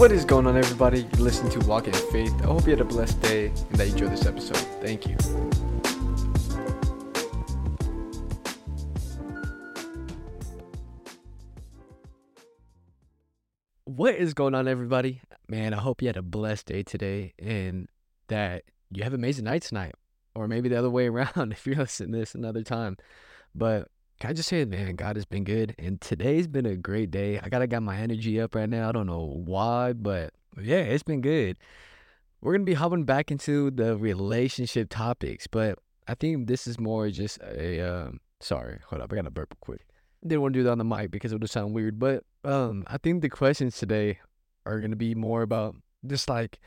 What is going on, everybody? You're listening to Walking in Faith. I hope you had a blessed day and that you enjoyed this episode. Thank you. What is going on, everybody? Man, I hope you had a blessed day today and that you have an amazing night tonight, or maybe the other way around if you're listening to this another time. But can I just say, man, God has been good, and today's been a great day. I gotta got my energy up right now. I don't know why, but yeah, it's been good. We're gonna be hopping back into the relationship topics, but I think this is more just a. Um, sorry, hold up, I gotta burp quick. Didn't want to do that on the mic because it would sound weird, but um, I think the questions today are gonna be more about just like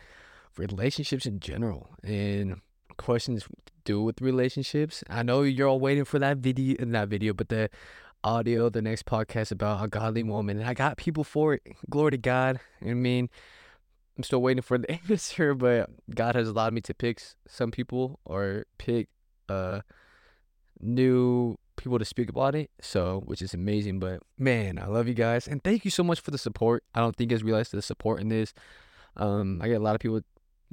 relationships in general and questions to do with relationships. I know you're all waiting for that video, not video, but the audio, the next podcast about a godly woman. And I got people for it. Glory to God. I mean, I'm still waiting for the answer, but God has allowed me to pick some people or pick uh new people to speak about it. So, which is amazing. But man, I love you guys. And thank you so much for the support. I don't think you guys realize the support in this. Um, I get a lot of people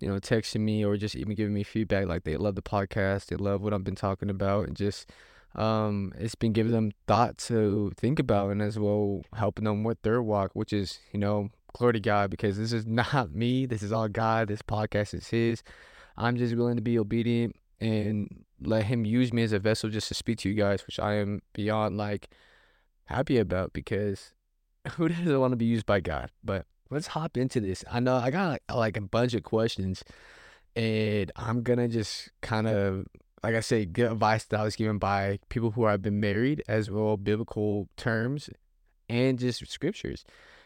you know, texting me or just even giving me feedback. Like they love the podcast, they love what I've been talking about, and just um, it's been giving them thought to think about, and as well helping them with their walk, which is you know, glory to God, because this is not me. This is all God. This podcast is His. I'm just willing to be obedient and let Him use me as a vessel just to speak to you guys, which I am beyond like happy about because who doesn't want to be used by God? But let's hop into this. I know I got like a bunch of questions, and I'm gonna just kind of, like I say, get advice that I was given by people who have been married, as well biblical terms, and just scriptures.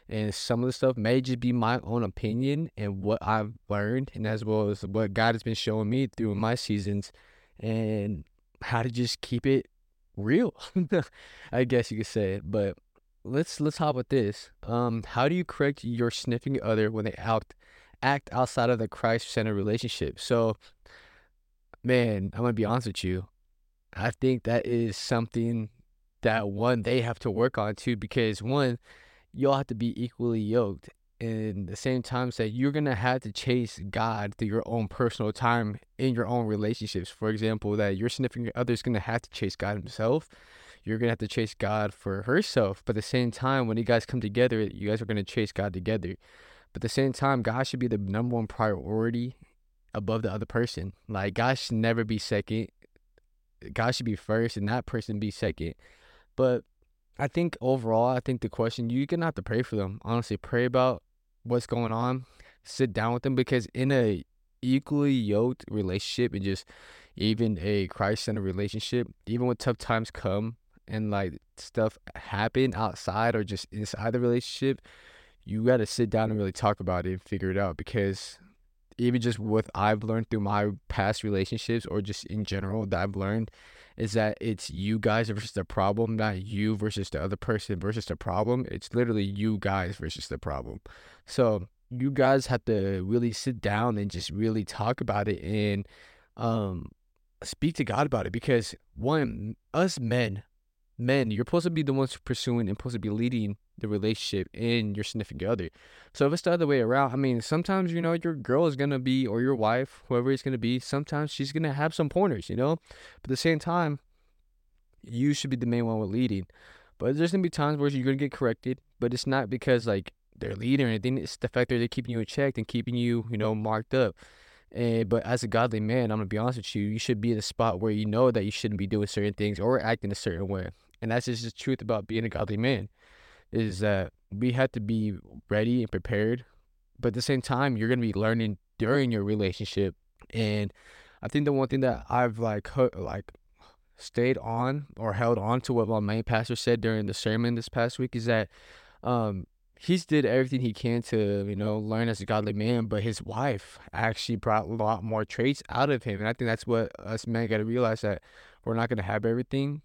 And some of the stuff may just be my own opinion and what I've learned, and as well as what God has been showing me through my seasons, and how to just keep it real. I guess you could say it, but let's let's hop with this. Um, how do you correct your sniffing other when they act act outside of the Christ-centered relationship? So, man, I'm gonna be honest with you. I think that is something that one they have to work on too, because one, y'all have to be equally yoked. In the same time, that you're gonna have to chase God through your own personal time in your own relationships. For example, that you're other is gonna have to chase God Himself you're gonna have to chase God for herself. But at the same time, when you guys come together, you guys are gonna chase God together. But at the same time, God should be the number one priority above the other person. Like God should never be second. God should be first, and that person be second. But I think overall, I think the question you're gonna have to pray for them. Honestly, pray about what's going on. Sit down with them because in a equally yoked relationship and just even a Christ centered relationship, even when tough times come, and like stuff happen outside or just inside the relationship, you got to sit down and really talk about it and figure it out because even just what I've learned through my past relationships or just in general that I've learned is that it's you guys versus the problem, not you versus the other person versus the problem. It's literally you guys versus the problem. So you guys have to really sit down and just really talk about it and um speak to God about it because one us men men, you're supposed to be the ones pursuing and supposed to be leading the relationship in your significant other. So if it's the other way around, I mean, sometimes you know your girl is gonna be or your wife, whoever it's gonna be, sometimes she's gonna have some pointers, you know. But at the same time, you should be the main one with leading. But there's gonna be times where you're gonna get corrected, but it's not because like they're leading or anything. It's the fact that they're keeping you in check and keeping you, you know, marked up. And, but as a godly man, I'm gonna be honest with you, you should be in a spot where you know that you shouldn't be doing certain things or acting a certain way. And that's just the truth about being a godly man, is that we have to be ready and prepared. But at the same time, you're gonna be learning during your relationship. And I think the one thing that I've like like stayed on or held on to what my main pastor said during the sermon this past week is that um he's did everything he can to you know learn as a godly man but his wife actually brought a lot more traits out of him and i think that's what us men got to realize that we're not going to have everything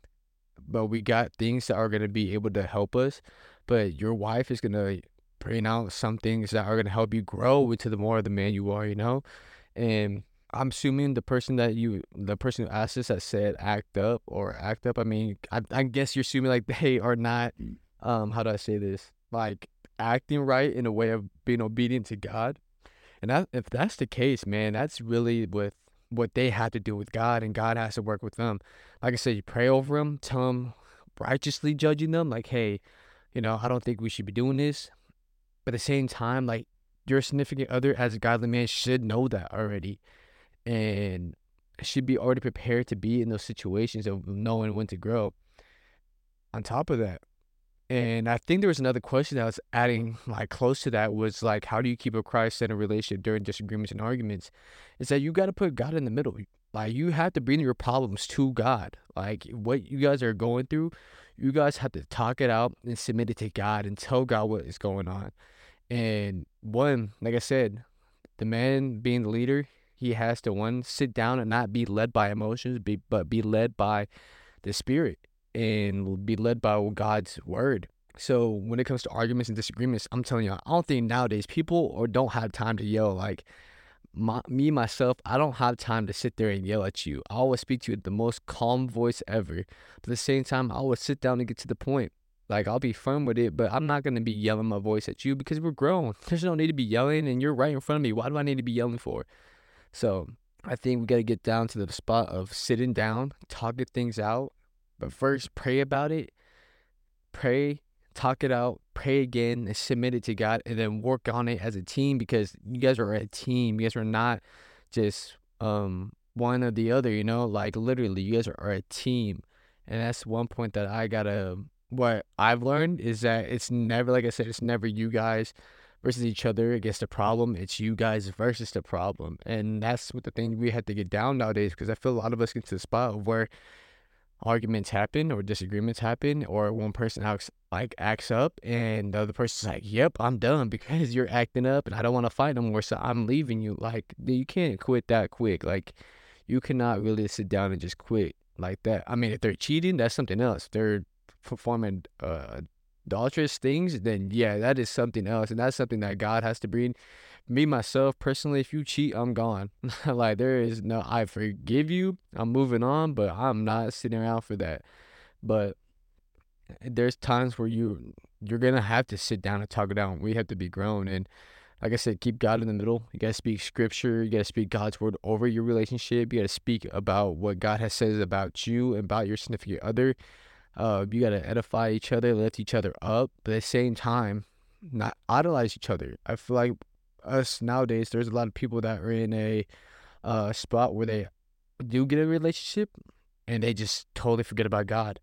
but we got things that are going to be able to help us but your wife is going to bring out some things that are going to help you grow into the more of the man you are you know? And i'm assuming the person that you the person who asked us that said act up or act up i mean i, I guess you're assuming like they are not um how do i say this? Like acting right in a way of being obedient to God. And that, if that's the case, man, that's really with what they have to do with God, and God has to work with them. Like I said, you pray over them, tell them righteously judging them, like, hey, you know, I don't think we should be doing this. But at the same time, like your significant other as a godly man should know that already. And should be already prepared to be in those situations of knowing when to grow. On top of that, and I think there was another question that was adding like close to that was like, how do you keep a Christ-centered relationship during disagreements and arguments? Is that you got to put God in the middle. Like you have to bring your problems to God. Like what you guys are going through, you guys have to talk it out and submit it to God and tell God what is going on. And one, like I said, the man being the leader, he has to one sit down and not be led by emotions, be, but be led by the spirit and be led by God's word. So when it comes to arguments and disagreements, I'm telling you, I don't think nowadays people or don't have time to yell. Like my, me myself, I don't have time to sit there and yell at you. I always speak to you with the most calm voice ever. But at the same time, I always sit down and get to the point. Like I'll be firm with it, but I'm not gonna be yelling my voice at you because we're grown. There's no need to be yelling, and you're right in front of me. Why do I need to be yelling for? So I think we gotta get down to the spot of sitting down, talking things out, but first pray about it. Pray, talk it out, pray again, and submit it to God, and then work on it as a team because you guys are a team. You guys are not just um one or the other. You know, like literally, you guys are, are a team, and that's one point that I gotta what I've learned is that it's never, like I said, it's never you guys versus each other against the problem. It's you guys versus the problem. And that's what the thing we had to get down nowadays because I feel a lot of us get to the spot where arguments happen or disagreements happen or one person acts like acts up and the other person's like, Yep, I'm done because you're acting up and I don't want to fight no more, so I'm leaving you. Like you can't quit that quick. Like you cannot really sit down and just quit like that. I mean, if they're cheating, that's something else. If they're performing uh, adulterous things, then yeah, that is something else, and that's something that God has to bring. Me myself personally, if you cheat, I'm gone. like there is no, I forgive you. I'm moving on, but I'm not sitting around for that. But there's times where you you're gonna have to sit down and talk it out. We have to be grown and like I said, keep God in the middle. You gotta speak scripture. You gotta speak God's word over your relationship. You gotta speak about what God has said about you and about your significant other. Uh, you gotta edify each other, lift each other up, but at the same time, not idolize each other. I feel like us nowadays, there's a lot of people that are in a uh, spot where they do get a relationship and they just totally forget about God.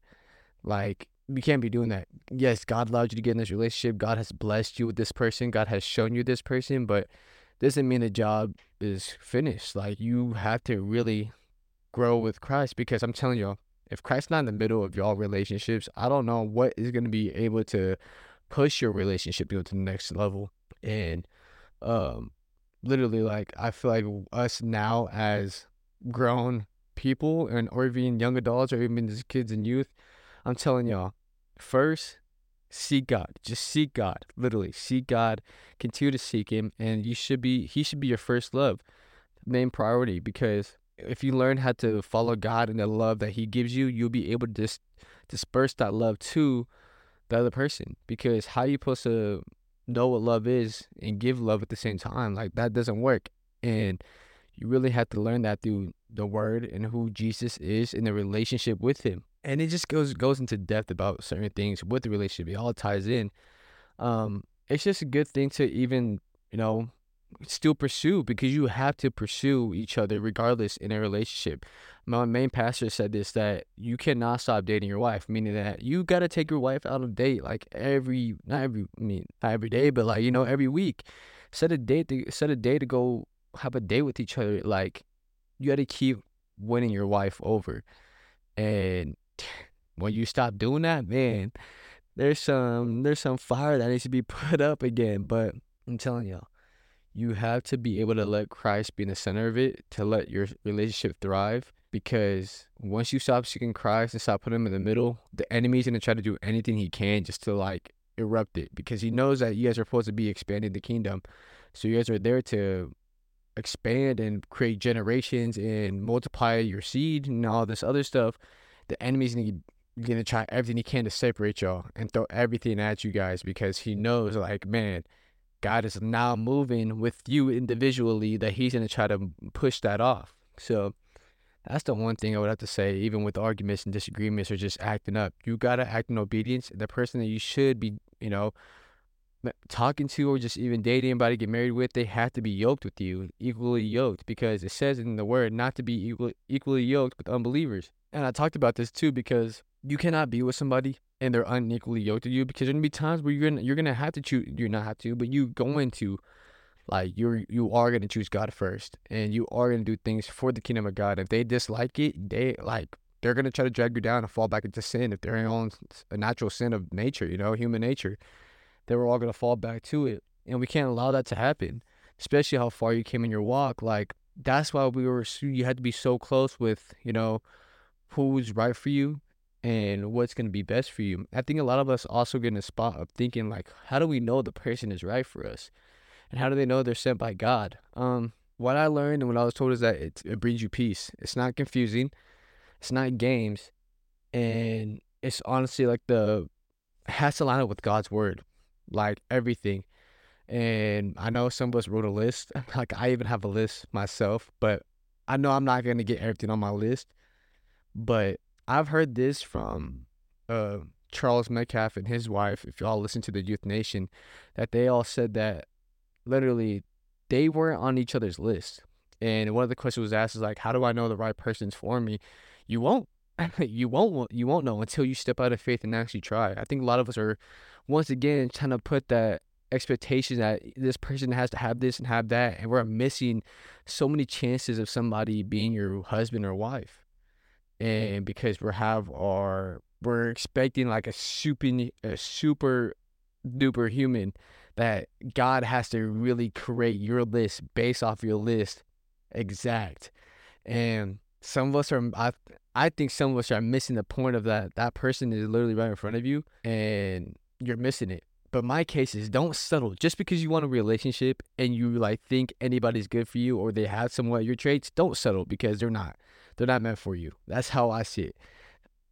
Like you can't be doing that. Yes, God allowed you to get in this relationship. God has blessed you with this person. God has shown you this person, but doesn't mean the job is finished. Like you have to really grow with Christ because I'm telling y'all, if Christ's not in the middle of y'all relationships, I don't know what is going to be able to push your relationship to the next level. And um, literally, like I feel like us now as grown people and or even young adults or even just kids and youth, I'm telling y'all, first seek God. Just seek God. Literally, seek God. Continue to seek Him, and you should be. He should be your first love, main priority. Because if you learn how to follow God and the love that He gives you, you'll be able to dis- disperse that love to the other person. Because how you supposed to know what love is and give love at the same time? Like that doesn't work. And you really have to learn that through the Word and who Jesus is in the relationship with Him. And it just goes goes into depth about certain things with the relationship. It all ties in. Um, it's just a good thing to even you know still pursue because you have to pursue each other regardless in a relationship. My main pastor said this that you cannot stop dating your wife, meaning that you got to take your wife out of date like every not every I mean not every day, but like you know every week. Set a date to set a day to go have a date with each other. Like you got to keep winning your wife over, and when you stop doing that, man, there's some there's some fire that needs to be put up again. But I'm telling y'all you have to be able to let Christ be in the center of it to let your relationship thrive. Because once you stop seeking Christ and stop putting him in the middle, the enemy's gonna try to do anything he can just to like erupt it. Because he knows that you guys are supposed to be expanding the kingdom. So you guys are there to expand and create generations and multiply your seed and all this other stuff. The enemy's gonna gonna try everything he can to separate y'all and throw everything at you guys because he knows like man god is now moving with you individually that he's gonna try to push that off. So that's the one thing i would have to say even with arguments and disagreements or just acting up. You gotta act in obedience. The person that you should be you know talking to or just even dating anybody get married with they have to be yoked with you equally yoked because it says in the word not to be equal, equally yoked with unbelievers. And i talked about this too because you cannot be with somebody and they're unequally yoked to you because there's gonna be times where you're gonna you're gonna have to choose you're not have to but you going to like you're you are gonna choose god first and you are gonna do things for the kingdom of god. If they dislike it they like they're gonna try to drag you down and fall back into sin if they're on a natural sin of nature you know human nature they were all going to fall back to it. And we can't allow that to happen, especially how far you came in your walk. Like, that's why we were, you had to be so close with, you know, who's right for you and what's going to be best for you. I think a lot of us also get in a spot of thinking, like, how do we know the person is right for us? And how do they know they're sent by God? Um, what I learned and what I was told is that it, it brings you peace. It's not confusing. It's not games. And it's honestly like the, it has to line up with God's word like everything. And I know some of us wrote a list. Like I even have a list myself, but I know I'm not gonna get everything on my list. But I've heard this from uh, Charles Metcalfe and his wife. If y'all listen to the Youth Nation, that they all said that literally they weren't on each other's list. And one of the questions was asked is like, how do I know the right person's for me? You won't. You won't. You won't know until you step out of faith and actually try. I think a lot of us are once again trying to put that expectation that this person has to have this and have that and we're missing so many chances of somebody being your husband or wife and because we have our we're expecting like a super a super duper human that god has to really create your list based off your list exact and some of us are I, I think some of us are missing the point of that that person is literally right in front of you and you're missing it. But my case is don't settle just because you want a relationship and you like think anybody's good for you or they have some of your traits. Don't settle because they're not. They're not meant for you. That's how I see it.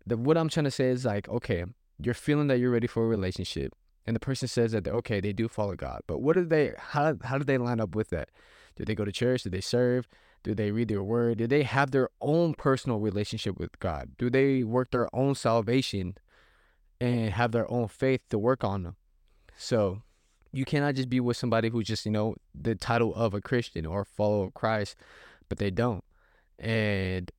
The what I'm trying to say is like, okay, you're feeling that you're ready for a relationship, and the person says that okay, they do follow God, but what do they? How how do they line up with that? Do they go to church? Do they serve? Do they read their word? Do they have their own personal relationship with God? Do they work their own salvation and have their own faith to work on them. So you cannot just be with somebody who's just, you know, the title of a Christian or follower of Christ, but they don't. And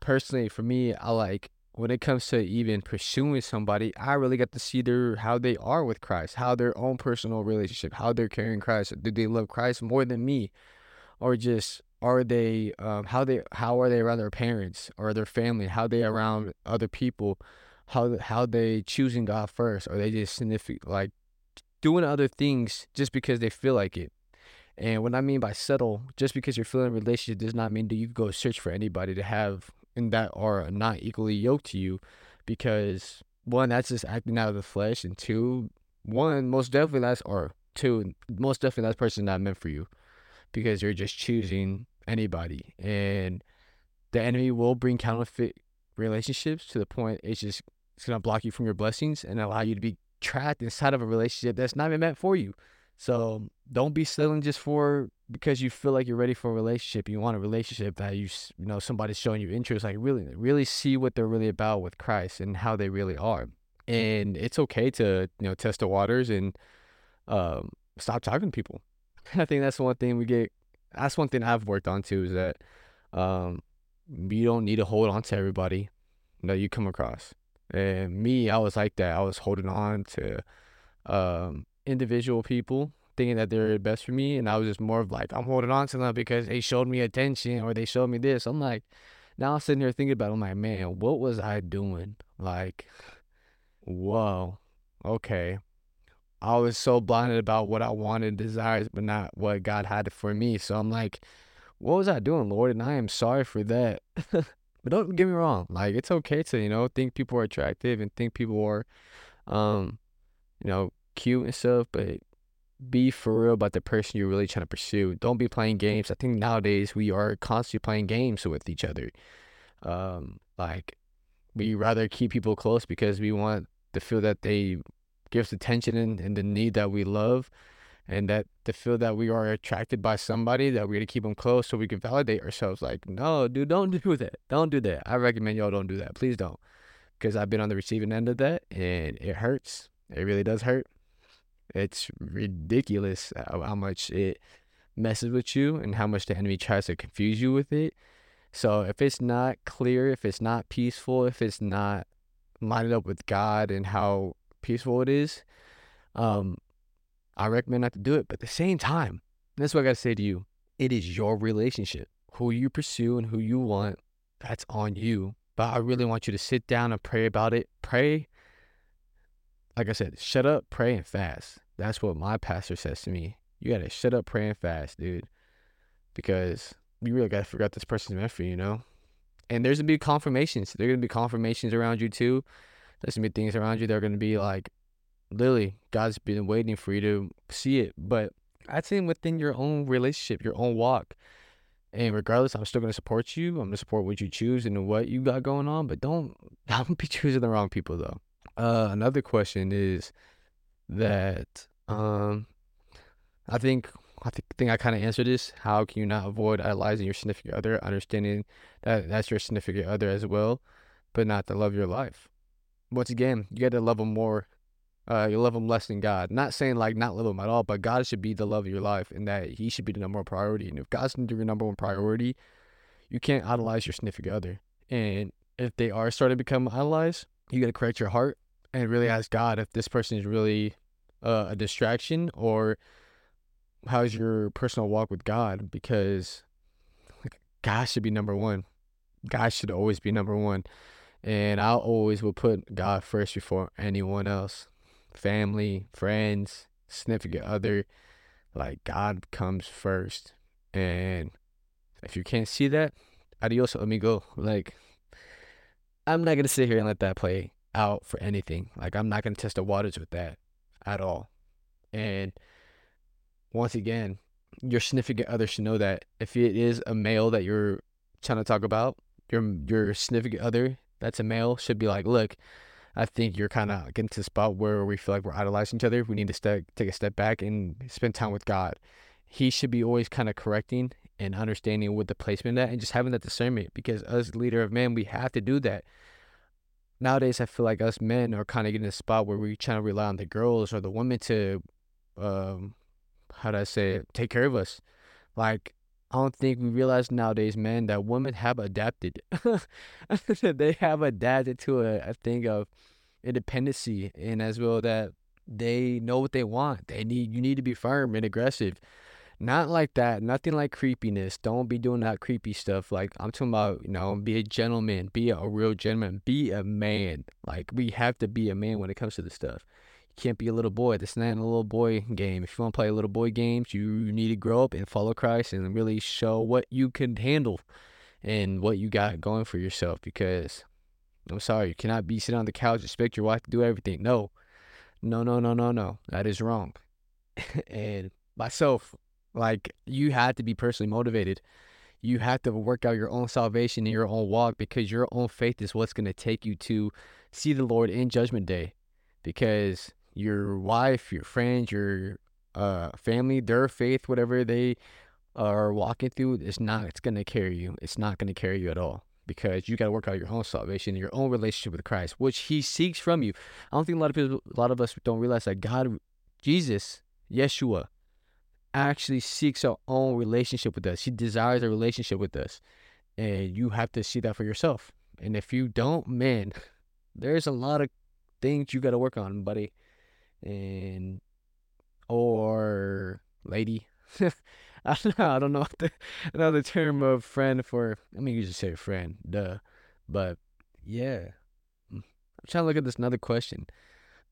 personally, for me, I like when it comes to even pursuing somebody, I really get to see their how they are with Christ, how their own personal relationship, how they're carrying Christ. Do they love Christ more than me, or just are they um, how they how are they around their parents or their family? How they around other people? how how they choosing God first, or they just significant like doing other things just because they feel like it. And what I mean by settle, just because you're feeling a relationship does not mean that you go search for anybody to have and that are not equally yoked to you, because one, that's just acting out of the flesh, and two, one, most definitely that's or two, most definitely that person not meant for you, because you're just choosing anybody, and the enemy will bring counterfeit relationships to the point it's just it's to block you from your blessings and allow you to be trapped inside of a relationship that's not even meant for you. So don't be settling just for because you feel like you're ready for a relationship. You want a relationship that you you know somebody's showing you interest. Like really, really see what they're really about with Christ and how they really are. And it's okay to you know test the waters and um, stop talking to people. I think that's one thing we get. That's one thing I've worked on too is that um, you don't need to hold on to everybody that you come across. And me, I was like that. I was holding on to um, individual people, thinking that they're the best for me, and I was just more of like, I'm holding on to them because they showed me attention or they showed me this. I'm like, now I'm sitting here thinking about, it, I'm like, man, what was I doing? Like, whoa, okay. I was so blinded about what I wanted, desires, but not what God had for me. So I'm like, what was I doing, Lord? And I am sorry for that. But don't get me wrong, like it's okay to, you know, think people are attractive and think people are um, you know, cute and stuff, but be for real about the person you're really trying to pursue. Don't be playing games. I think nowadays we are constantly playing games with each other. Um, like We rather keep people close because we want to feel that they give us attention and, and the need that we love and that to feel that we are attracted by somebody that we're gonna keep them close so we can validate ourselves. Like, no, dude, don't do that. Don't do that. I recommend y'all don't do that. Please don't, because I've been on the receiving end of that, and it hurts. It really does hurt. It's ridiculous how, how much it messes with you and how much the enemy tries to confuse you with it. So if it's not clear, if it's not peaceful, if it's not lined up with God and how peaceful it is, um, I recommend not to do it. But at the same time, that's what I got to say to you. It is your relationship. Who you pursue and who you want, that's on you. But I really want you to sit down and pray about it. Pray. Like I said, shut up, pray, and fast. That's what my pastor says to me. You got to shut up, pray, and fast, dude. Because you really got to figure out this person's meant for you, you know? And there's going to be confirmations. There's going to be confirmations around you, too. There's to be things around you that are to be like, literally God's been waiting for you to see it. But I'd say within your own relationship, your own walk. And regardless, I'm still gonna support you. I'm gonna support what you choose and what you got going on. But don't don't be choosing the wrong people though. Uh, another question is that um, I think I think, think I kind of answered this. How can you not avoid idolizing your significant other, understanding that that's your significant other as well, but not the love of your life? Once again, you got to love them more uh, you love him less than God. Not saying like not love him at all, but God should be the love of your life and that he should be the number one priority. And if God's your number one priority, you can't idolize your significant other. And if they are starting to become idolized, you got to correct your heart and really ask God if this person is really uh, a distraction or how's your personal walk with God because God should be number one. God should always be number one. And I always will put God first before anyone else family, friends, significant other. Like God comes first. And if you can't see that, adios amigo. Like I'm not gonna sit here and let that play out for anything. Like I'm not gonna test the waters with that at all. And once again, your significant other should know that if it is a male that you're trying to talk about, your your significant other that's a male should be like, look, I think you're kind of getting to the spot where we feel like we're idolizing each other. We need to step, take a step back and spend time with God. He should be always kind of correcting and understanding with the placement that and just having that discernment because as leader of men, we have to do that. Nowadays, I feel like us men are kind of getting a spot where we're trying to rely on the girls or the women to, um, how do I say it, take care of us. Like, I don't think we realize nowadays, man, that women have adapted. they have adapted to a, a thing of independency and as well that they know what they want. They need you need to be firm and aggressive. Not like that. Nothing like creepiness. Don't be doing that creepy stuff. Like I'm talking about, you know, be a gentleman, be a, a real gentleman, be a man. Like we have to be a man when it comes to this stuff can't be a little boy. This is not a little boy game. If you want to play a little boy games, you need to grow up and follow Christ and really show what you can handle and what you got going for yourself. Because I'm sorry, you cannot be sitting on the couch expect your wife to do everything. No, no, no, no, no, no. That is wrong. and myself, like you had to be personally motivated. You have to work out your own salvation in your own walk because your own faith is what's going to take you to see the Lord in Judgment Day. Because your wife, your friends, your uh, family, their faith, whatever they are walking through, it's not, it's to carry you. It's not to carry you at all because you got to work out your own salvation, your own relationship with Christ, which He seeks from you. I don't think a lot of people, a lot of us don't realize that God, Jesus, Yeshua, actually seeks our own relationship with us. He desires a relationship with us, and you have to see that for yourself. And if you don't, man, there's a lot of things you got to work on, buddy and or lady. I don't know. I don't know the, another term of friend for. I mean, you just say friend, duh. But yeah, mm, I'm trying to look at this another question.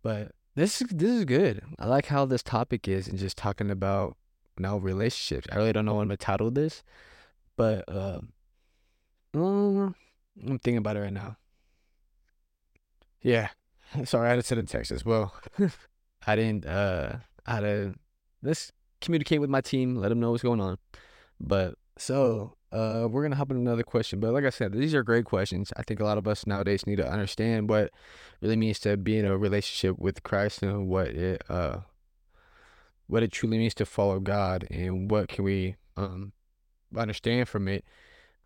But this is this is good. I like how this topic is and just talking about now relationships. I really don't know what I'm gonna title this, but uh, I'm thinking about it right now. Yeah, sorry, I had to send a text as well. I didn't uh I had to let's communicate with my team, let them know what's going on. But so Uh, we're gonna hop on another question, but like I said, these are great questions. I think a lot of us nowadays need to understand what really means to be in a relationship with Christ and what it uh what it truly means to follow God and what can we um understand from it.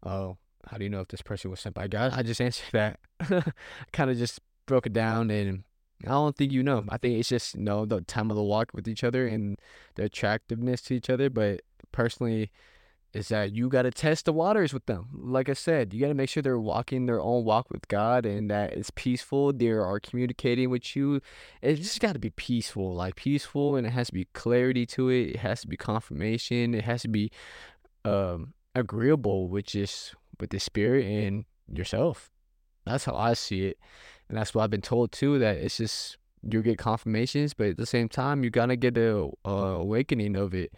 Uh, how do you know if this person was sent by God? I just answered that. kind of just broke it down and I don't think you know. I think it's just you know the time of the walk with each other and the attractiveness to each other. But personally, is that you got to test the waters with them. Like I said, you got to make sure they're walking their own walk with God and that it's peaceful. They are communicating with you. It just got to be peaceful, like peaceful, and it has to be clarity to it. It has to be confirmation. It has to be um, agreeable with just with the spirit and yourself. That's how I see it, and that's what I've been told too. That it's just you get confirmations, but at the same time, you gotta get the awakening of it.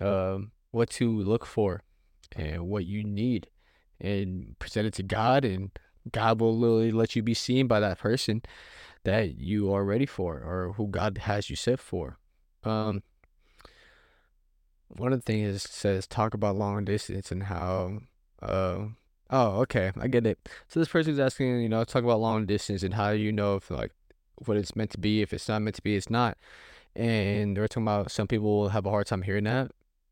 Um, what to look for and what you need and present it to God and God will literally let you be seen by that person that you are ready for or who God has you set for. Um one of the things is says talk about long distance and how uh oh okay I get it. So this person's asking, you know, talk about long distance and how you know if like what it's meant to be, if it's not meant to be, it's not. And they're talking about some people will have a hard time hearing that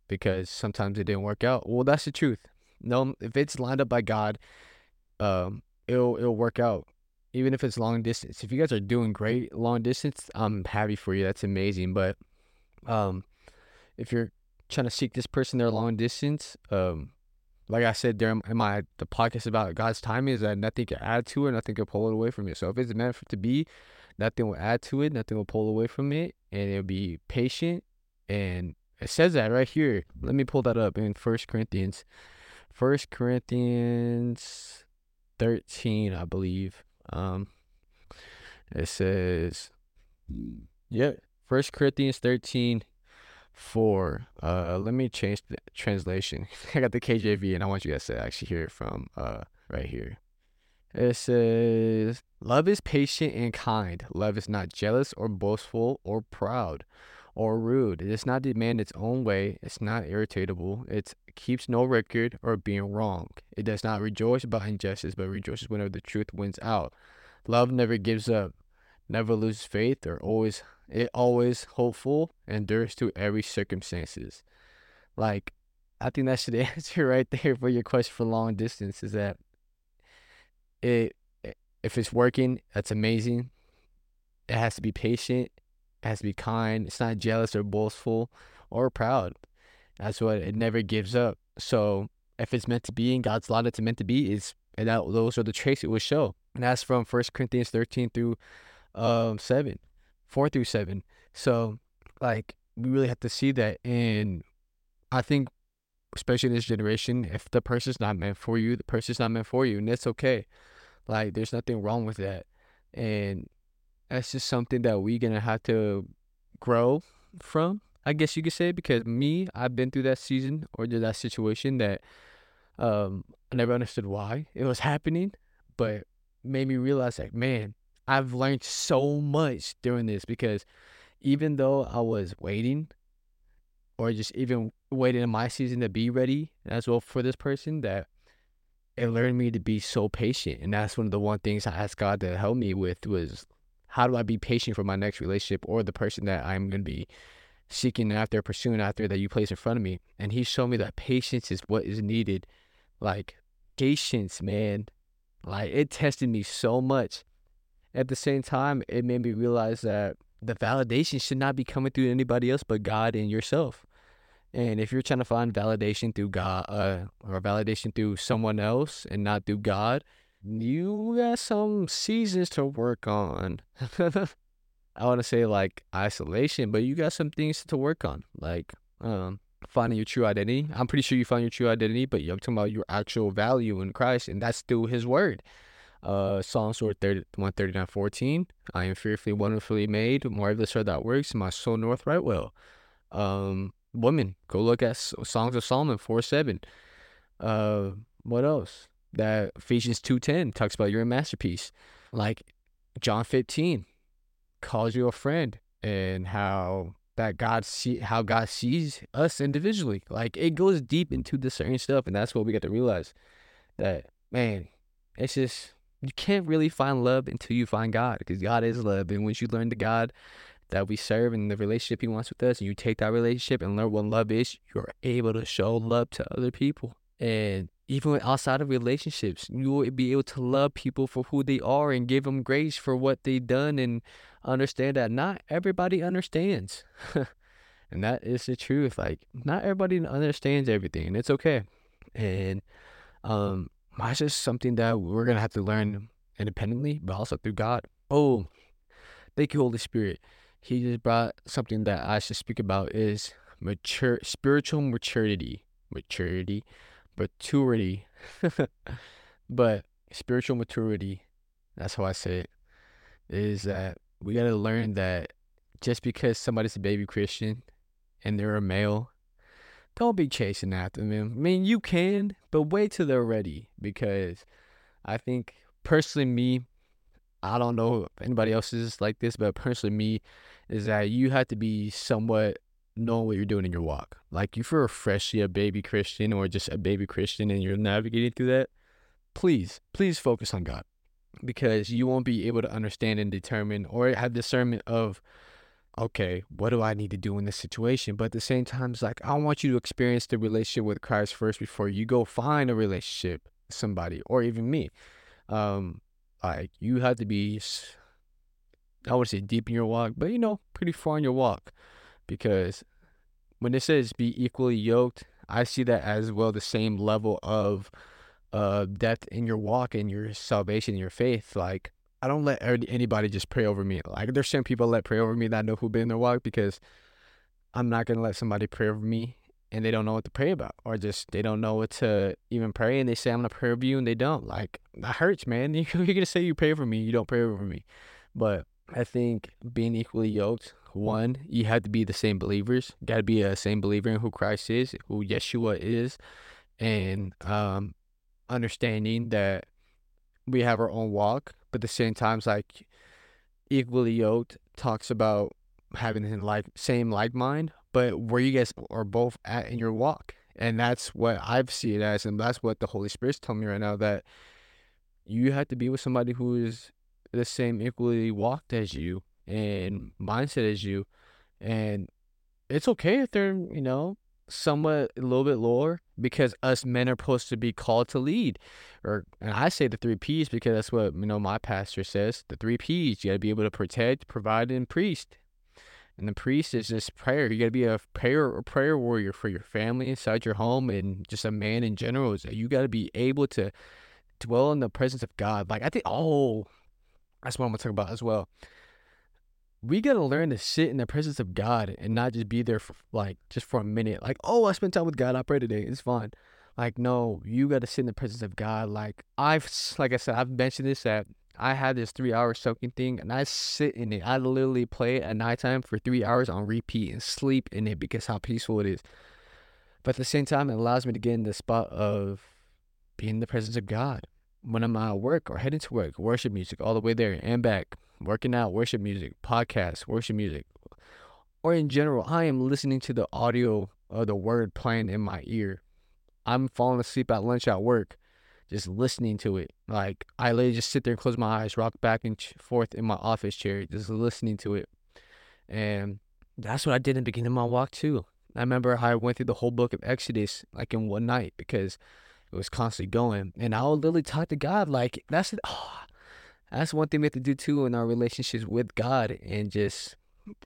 because sometimes it didn't work out. Well, that's the truth. No, if it's lined up by God, um, it'll it'll work out. Even if it's long distance. If you guys are doing great long distance, I'm happy for you. That's amazing. But um, if you're trying to seek this person their long distance, um, like I said during my the podcast about God's timing is that nothing can add to it, nothing can pull it away from you. So if it's meant for to be, nothing will add to it, nothing will pull away from it, and it'll be patient and it says that right here. Let me pull that up in First Corinthians. First Corinthians 13, I believe. Um it says yeah, First Corinthians 13 4. Uh let me change the translation. I got the KJV and I want you guys to actually hear it from uh right here. It says, Love is patient and kind. Love is not jealous or boastful or proud or rude. It does not demand its own way. It's not irritable. It keeps no record or being wrong. It does not rejoice about injustice, but rejoices whenever the truth wins out. Love never gives up, never loses faith, or always it always hopeful, endures to every circumstances. Like, I think that should answer right there for your question for long distance. Is that it? If it's working, that's amazing. It has to be patient it has to be kind. It's not jealous or boastful or proud. That's what it never gives up. So if it's meant to be in God's law, it's meant to be. Is and that those are the traits it will show. And that's from First Corinthians thirteen through um seven, four through seven. So like we really have to see that. And I think especially in this generation, if the person's not meant for you, the person's not meant for you, and that's okay. Like there's nothing wrong with that. And that's just something that we're gonna have to grow from, I guess you could say, because me, I've been through that season or that situation that um I never understood why it was happening, but made me realize like, man, I've learned so much during this because even though I was waiting or just even waiting in my season to be ready as well for this person that it learned me to be so patient and that's one of the one things I asked God to help me with was how do I be patient for my next relationship or the person that I'm going to be seeking after, pursuing after that you place in front of me? And he showed me that patience is what is needed. Like, patience, man. Like, it tested me so much. At the same time, it made me realize that the validation should not be coming through anybody else but God and yourself. And if you're trying to find validation through God uh, or validation through someone else and not through God, you got some seasons to work on. I want to say like isolation, but you got some things to work on, like um, finding your true identity. I'm pretty sure you found your true identity, but you're talking about your actual value in Christ, and that's through His Word. Uh, Psalms 30, 139, 14. I am fearfully, wonderfully made. Marvelous are that works. My soul north right well. Um, woman, go look at Songs of Solomon 4, 7. Uh, what else? that Ephesians 2:10 talks about you're a masterpiece. Like John 15 calls you a friend and how that God see how God sees us individually. Like it goes deep into the certain stuff, and that's what we got to realize. That man, it's just you can't really find love until you find God, because God is love, and once you learn the God that we serve and the relationship He wants with us, and you take that relationship and learn what love is, you're able to show love to other people. And even outside of relationships, you will be able to love people for who they are and give them grace for what they've done and understand that not everybody understands. and that is the truth. Like, not everybody understands everything, and it's okay. And um, that's just something that we're going to have to learn independently, but also through God. Oh, thank you, Holy Spirit. He just brought something that I should speak about is mature spiritual maturity. Maturity maturity. but spiritual maturity, that's how I say it, is that we got to learn that just because somebody's a baby Christian and they're a male, don't be chasing after them. I mean, you can, but wait till they're ready because I think personally, me, I don't know if anybody else is like this, but personally, me, is that you have to be somewhat knowing what you're doing in your walk. Like if you're a freshly a baby Christian or just a baby Christian and you're navigating through that, please, please focus on God because you won't be able to understand and determine or have discernment of, okay, what do I need to do in this situation? But at the same time, it's like, I want you to experience the relationship with Christ first before you go find a relationship somebody or even me. Um, like you have to be, I would say deep in your walk, but you know, pretty far in your walk because when it says be equally yoked, I see that as well the same level of uh depth in your walk and your salvation, your faith. Like I don't let anybody just pray over me. Like there's some people let pray over me that know who've been in their walk because I'm not gonna let somebody pray over me and they don't know what to pray about or just they don't know what to even pray and they say I'm gonna pray over you and they don't. Like that hurts, man. You're gonna say you pray for me, you don't pray over me. But I think being equally yoked one, you have to be the same believers. Got to be a same believer in who Christ is, who Yeshua is, and um, understanding that we have our own walk, but at the same time, like equally yoked talks about having the like same like mind, but where you guys are both at in your walk, and that's what I've seen it as, and that's what the Holy Spirit's telling me right now that you have to be with somebody who is the same equally walked as you and mindset as you. And it's okay if they're, you know, somewhat a little bit lower because us men are supposed to be called to lead. Or and I say the three P's because that's what you know my pastor says. The three P's. You gotta be able to protect, provide, and priest. And the priest is just prayer. You gotta be a prayer a prayer warrior for your family inside your home and just a man in general. Is that you gotta be able to dwell in the presence of God. Like I think oh that's what I'm gonna talk about as well we gotta learn to sit in the presence of God and not just be there for like just for a minute. Like, oh, I spent time with God. I pray today. It's fine. Like, no, you gotta sit in the presence of God. Like, I've like I said, I've mentioned this that I had this three hour soaking thing, and I sit in it. I literally play it at nighttime for three hours on repeat and sleep in it because how peaceful it is. But at the same time, it allows me to get in the spot of being in the presence of God when I'm at work or heading to work, worship music all the way there and back working out, worship music, podcasts, worship music, or in general, I am listening to the audio of the word playing in my ear. I'm falling asleep at lunch at work, just listening to it. Like I literally just sit there and close my eyes, rock back and forth in my office chair, just listening to it. And that's what I did in the beginning of my walk too. I remember how I went through the whole book of Exodus like in one night because it was constantly going. And I would literally talk to God like that's. Oh, that's one thing we have to do too in our relationships with God and just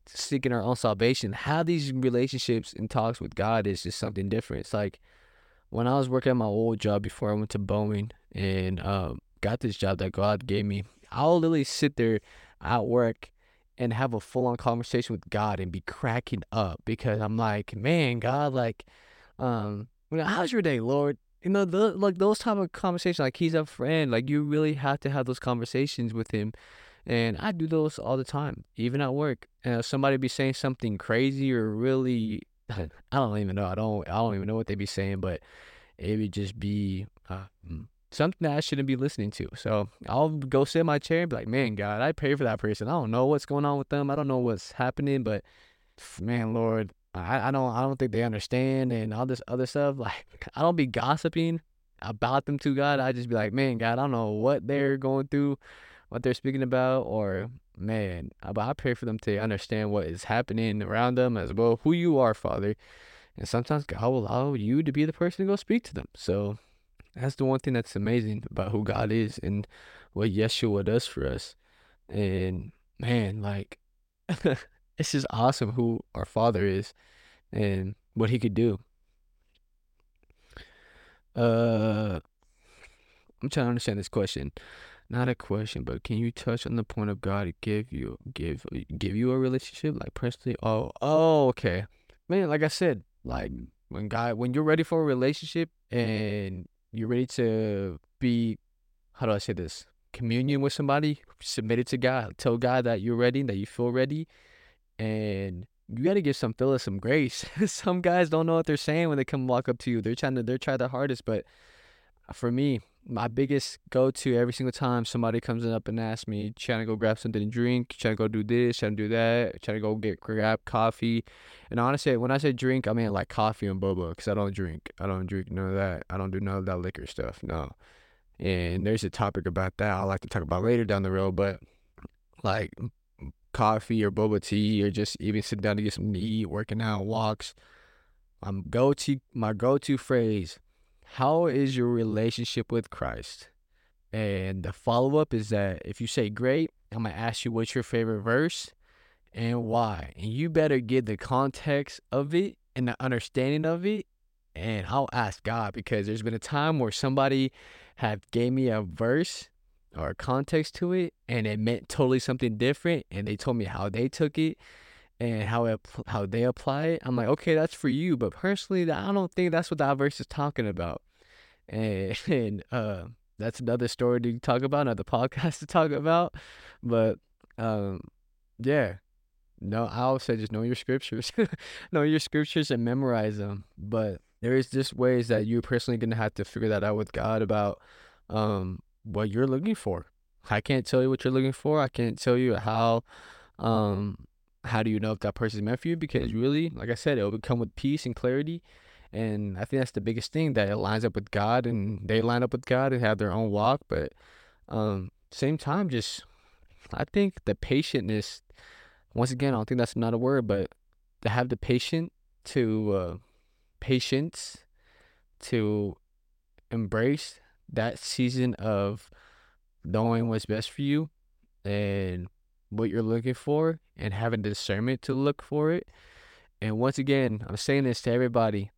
seeking our own salvation. How these relationships and talks with God is just something different. It's like when I was working at my old job before I went to Boeing and um, got this job that God gave me, I'll literally sit there at work and have a full on conversation with God and be cracking up because I'm like, man, God, like, um, how's your day, Lord? You know, the, like those type of conversations, like he's a friend, like you really have to have those conversations with him. And I do those all the time, even at work. And somebody be saying something crazy or really, I don't even know. I don't, I don't even know what they be saying, but it would just be uh, mm, something that I shouldn't be listening to. So I'll go sit in my chair and be like, man, God, I pray for that person. I don't know what's going on with them. I don't know what's happening, but man, Lord, I, I don't I don't think they understand and all this other stuff. Like I don't be gossiping about them to God. I just be like, man, God, I don't know what they're going through, what they're speaking about, or man, but I pray for them to understand what is happening around them as well, who you are, Father. And sometimes God will allow you to be the person to go speak to them. So that's the one thing that's amazing about who God is and what Yeshua does for us. And man, like it's just awesome who our Father is and what He could do. Uh, I'm trying to understand this question. Not a question, but can you touch on the point of God give you give give you a relationship like personally? Oh, oh, okay, man. Like I said, like when God, when you're ready for a relationship and you're ready to be, how do I say this? Communion with somebody, submit it to God. Tell God that you're ready, that you feel ready, and you got to give some fellas some grace. some guys don't know what they're saying when they come walk up to you. They're trying to they're trying their hardest, but for me, my biggest go to every single time somebody comes up and asks me, trying to go grab something to drink, trying to go do this, trying to do that, trying to go get grab coffee. And honestly, when I say drink, I mean like coffee and boba because I don't drink. I don't drink none of that. I don't do none of that liquor stuff. No. And there's a topic about that I like to talk about later down the road, but like coffee or boba tea or just even sitting down to get something to eat, working out, walks. I'm go to my go to phrase how is your relationship with Christ? And the follow up is that if you say great, I'm gonna ask you what's your favorite verse and why. And you better get the context of it and the understanding of it. And I'll ask God because there's been a time where somebody have gave me a verse or context to it and it meant totally something different and they told me how they took it and how it, how they apply it. I'm like, okay, that's for you, but personally, I don't think that's what that verse is talking about. And, and uh, that's another story to talk about, another podcast to talk about. But um, yeah, no, I always say just know your scriptures, know your scriptures and memorize them. But there is just ways that you're personally gonna have to figure that out with God about um what you're looking for. I can't tell you what you're looking for. I can't tell you how um how do you know if that person is meant for you? Because really, like I said, it will come with peace and clarity. And I think that's the biggest thing that it lines up with God and they line up with God and have their own walk. But um same time, just I think the patientness, once again, I don't think that's not a word, but to have the patient to uh, patience to embrace that season of knowing what's best for you and what you're looking for and having discernment to look for it. And once again, I'm saying this to everybody.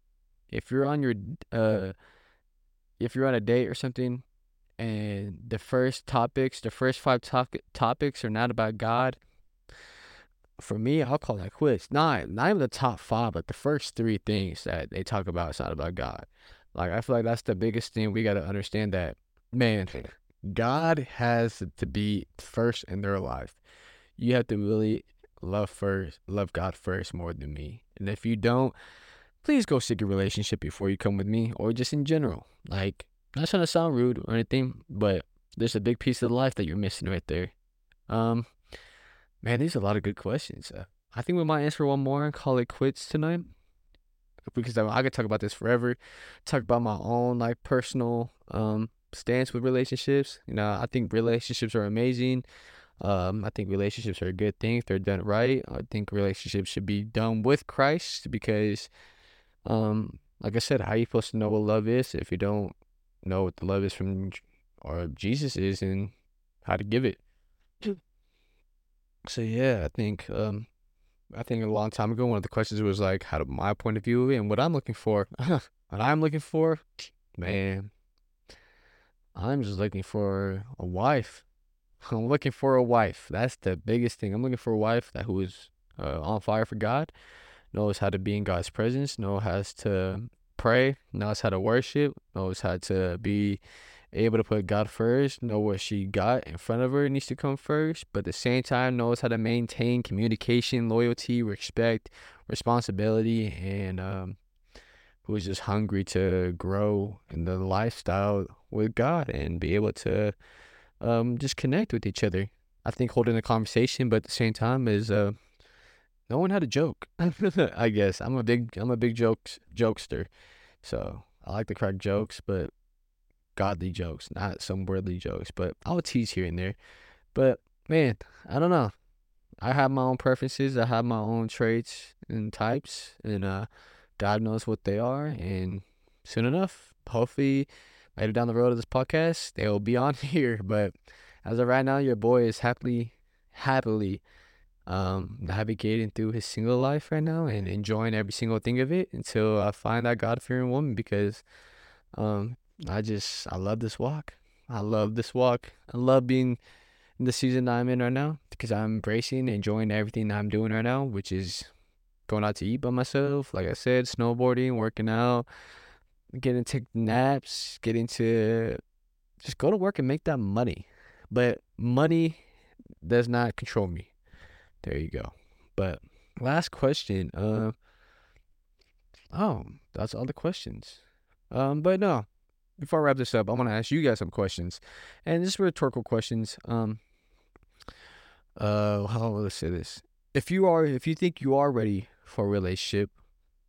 If you're on your uh if you're on a date or something and the first topics, the first five to- topics are not about God, for me, I'll call that quits. Not not even the top five, but the first three things that they talk about is not about God. Like I feel like that's the biggest thing we got to understand that man, God has to be first in their life you have to really love first, love God first more than me. And if you don't, please go seek a relationship before you come with me or just in general. Like, not trying to sound rude or anything, but there's a big piece of life that you're missing right there. Um, man, these are a lot of good questions. Uh, I think we might answer one more and call it quits tonight. Because I, I could talk about this forever, talk about my own like personal um stance with relationships. You know, I think relationships are amazing. Um, I think relationships are a good thing if they're done right. I think relationships should be done with Christ because, um, like I said, how are you supposed to know what love is if you don't know what the love is from or Jesus is and how to give it? So yeah, I think um, I think a long time ago one of the questions was like, how do my point of view and what I'm looking for. what I'm looking for, man, I'm just looking for a wife I'm looking for a wife. That's the biggest thing. I'm looking for a wife that who is uh, on fire for God, knows how to be in God's presence, knows how to pray, knows how to worship, knows how to be able to put God first, know what she got in front of her needs to come first, but at the same time knows how to maintain communication, loyalty, respect, responsibility, and um, who is just hungry to grow in the lifestyle with God and be able to um, just connect with each other. I think holding a conversation, but at the same time is uh, knowing how to joke. I guess I'm a big I'm a big jokes jokester, so I like to crack jokes, but godly jokes, not some worldly jokes. But I'll tease here and there. But man, I don't know. I have my own preferences. I have my own traits and types, and uh, God knows what they are. And soon enough, hopefully, later down the road of this podcast, they will be on here. But as of right now, your boy is happily, happily um, navigating through his single life right now and enjoying every single thing of it until I find that God fearing woman because um, I just, I love this walk. I love this walk. I love being in the season I'm in right now because I'm embracing, enjoying everything I'm doing right now, which is going out to eat by myself. Like I said, snowboarding, working out, getting to take naps, getting to just go to work and make that money. But money does not control me. There you go. But last question. Uh, oh, that's all the questions. Um, but no, before I wrap this up, I want to ask you guys some questions, and just rhetorical questions. Um, uh, how will I say this? If you are, if you think you are ready for a relationship,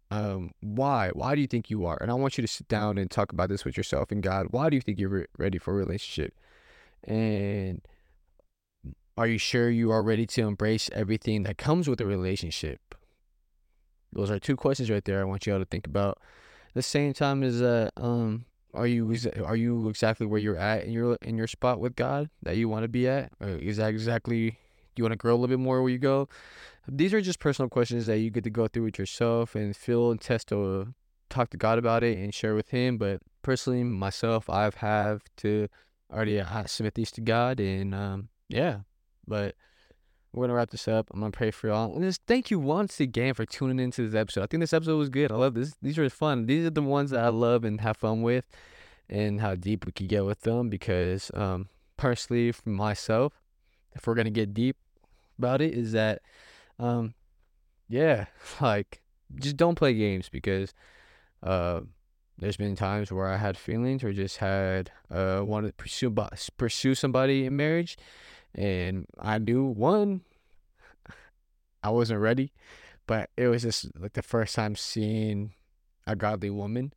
um, why? Why do you think you are? And I want you to sit down and talk about this with yourself and God. Why do you think you're re- ready for a relationship? And are you sure you are ready to embrace everything that comes with a relationship? Those are two questions right there. I want you all to think about. At the same time as uh, um, are you are you exactly where you're at in your in your spot with God that you want to be at? Or is that exactly do you want to grow a little bit more where you go? These are just personal questions that you get to go through with yourself and feel and test to talk to God about it and share with Him. But personally, myself, I've have to already submit these to God, and um, yeah. But we're gonna wrap this up. I'm gonna pray for y'all. And just thank you once again for tuning into this episode. I think this episode was good. I love this. These are fun. These are the ones that I love and have fun with, and how deep we could get with them. Because um, personally, for myself, if we're gonna get deep about it, is that um, yeah, like just don't play games because uh, there's been times where I had feelings or just had uh wanted to pursue pursue somebody in marriage and I knew one, I wasn't ready, but it was just like the first time seeing a godly woman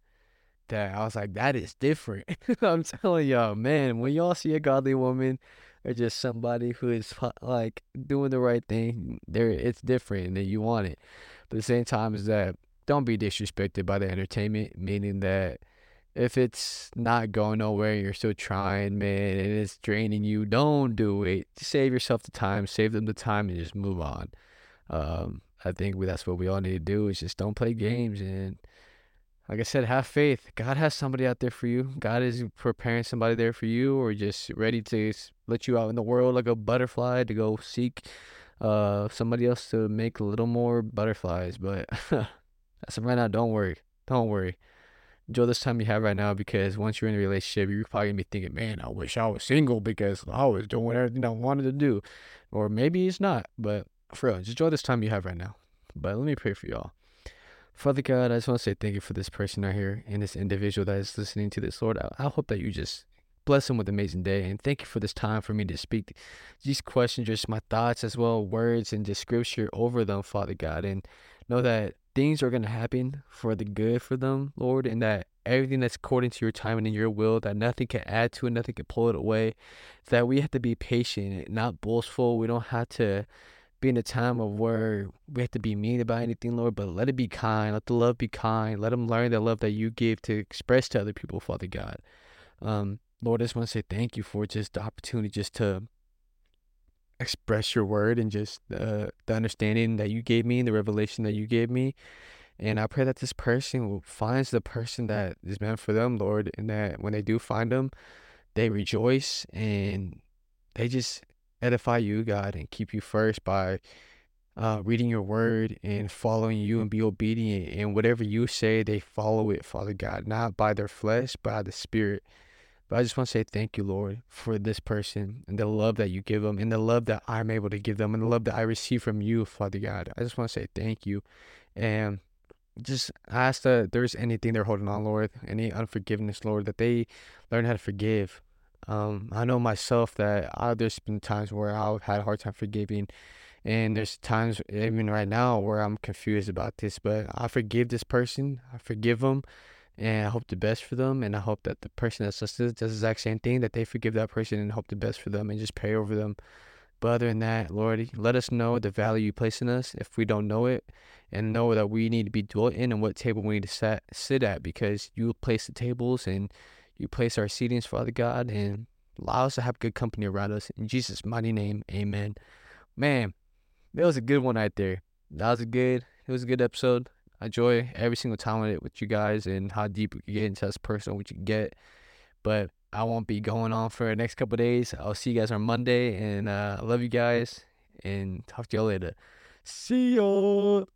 that I was like, that is different. I'm telling y'all, man, when y'all see a godly woman or just somebody who is like doing the right thing, there it's different and you want it. But at the same time is that don't be disrespected by the entertainment, meaning that if it's not going nowhere you're still trying, man, and it's draining you, don't do it. Save yourself the time, save them the time, and just move on. Um, I think that's what we all need to do is just don't play games and like I said, have faith. God has somebody out there for you. God is preparing somebody there for you, or just ready to let you out in the world like a butterfly to go seek uh somebody else to make a little more butterflies. But that's right now. Don't worry. Don't worry enjoy this time you have right now because once you're in a relationship, you're probably gonna be thinking, man, I wish I was single because I was doing everything I wanted to do. Or maybe it's not, but for real, just enjoy this time you have right now. But let me pray for y'all. Father God, I just want to say thank you for this person right here and this individual that is listening to this, Lord. I, I hope that you just bless them with an amazing day. And thank you for this time for me to speak these questions, just my thoughts as well, words and just scripture over them, Father God. And know that things are going to happen for the good for them, Lord, and that everything that's according to your time and in your will, that nothing can add to it, nothing can pull it away. That we have to be patient, not boastful. We don't have to be in a time of where we have to be mean about anything, Lord, but let it be kind. Let the love be kind. Let them learn the love that you give to express to other people, Father God. Um, Lord, I just want to say thank you for just the opportunity just to express your word and just uh, the understanding that you gave me and the revelation that you gave me. And I pray that this person finds the person that is meant for them, Lord, and that when they do find them, they rejoice and they just edify you, God, and keep you first by uh, reading your word and following you and be obedient. And whatever you say, they follow it, Father God, not by their flesh, but by the Spirit. But I just want to say thank you, Lord, for this person and the love that you give them and the love that I'm able to give them and the love that I receive from you, Father God. I just want to say thank you. And just ask that there's anything they're holding on, Lord, any unforgiveness, Lord, that they learn how to forgive. Um, I know myself that I, there's been times where I've had a hard time forgiving And there's times, even right now, where I'm confused about this, but I forgive this person. I forgive them. And I hope the best for them. And I hope that the person listening does the exact same thing, that they forgive that person and hope the best for them and just pray over them. But other than that, Lord, let us know the value you place in us if we don't know it and know that we need to be dwelt in and what table we need to sat, sit at because you place the tables and you place our seatings, Father God, and allow us to have good company around us. In Jesus' mighty name, amen. Man, that was a good one right there. That was a good, it was a good episode. I enjoy every single time with it with you guys and how deep we get into this person, what you get. But I won't be going on for the next couple days. I'll see you guys on Monday, and uh, I love you guys, and talk to y'all later. See y'all.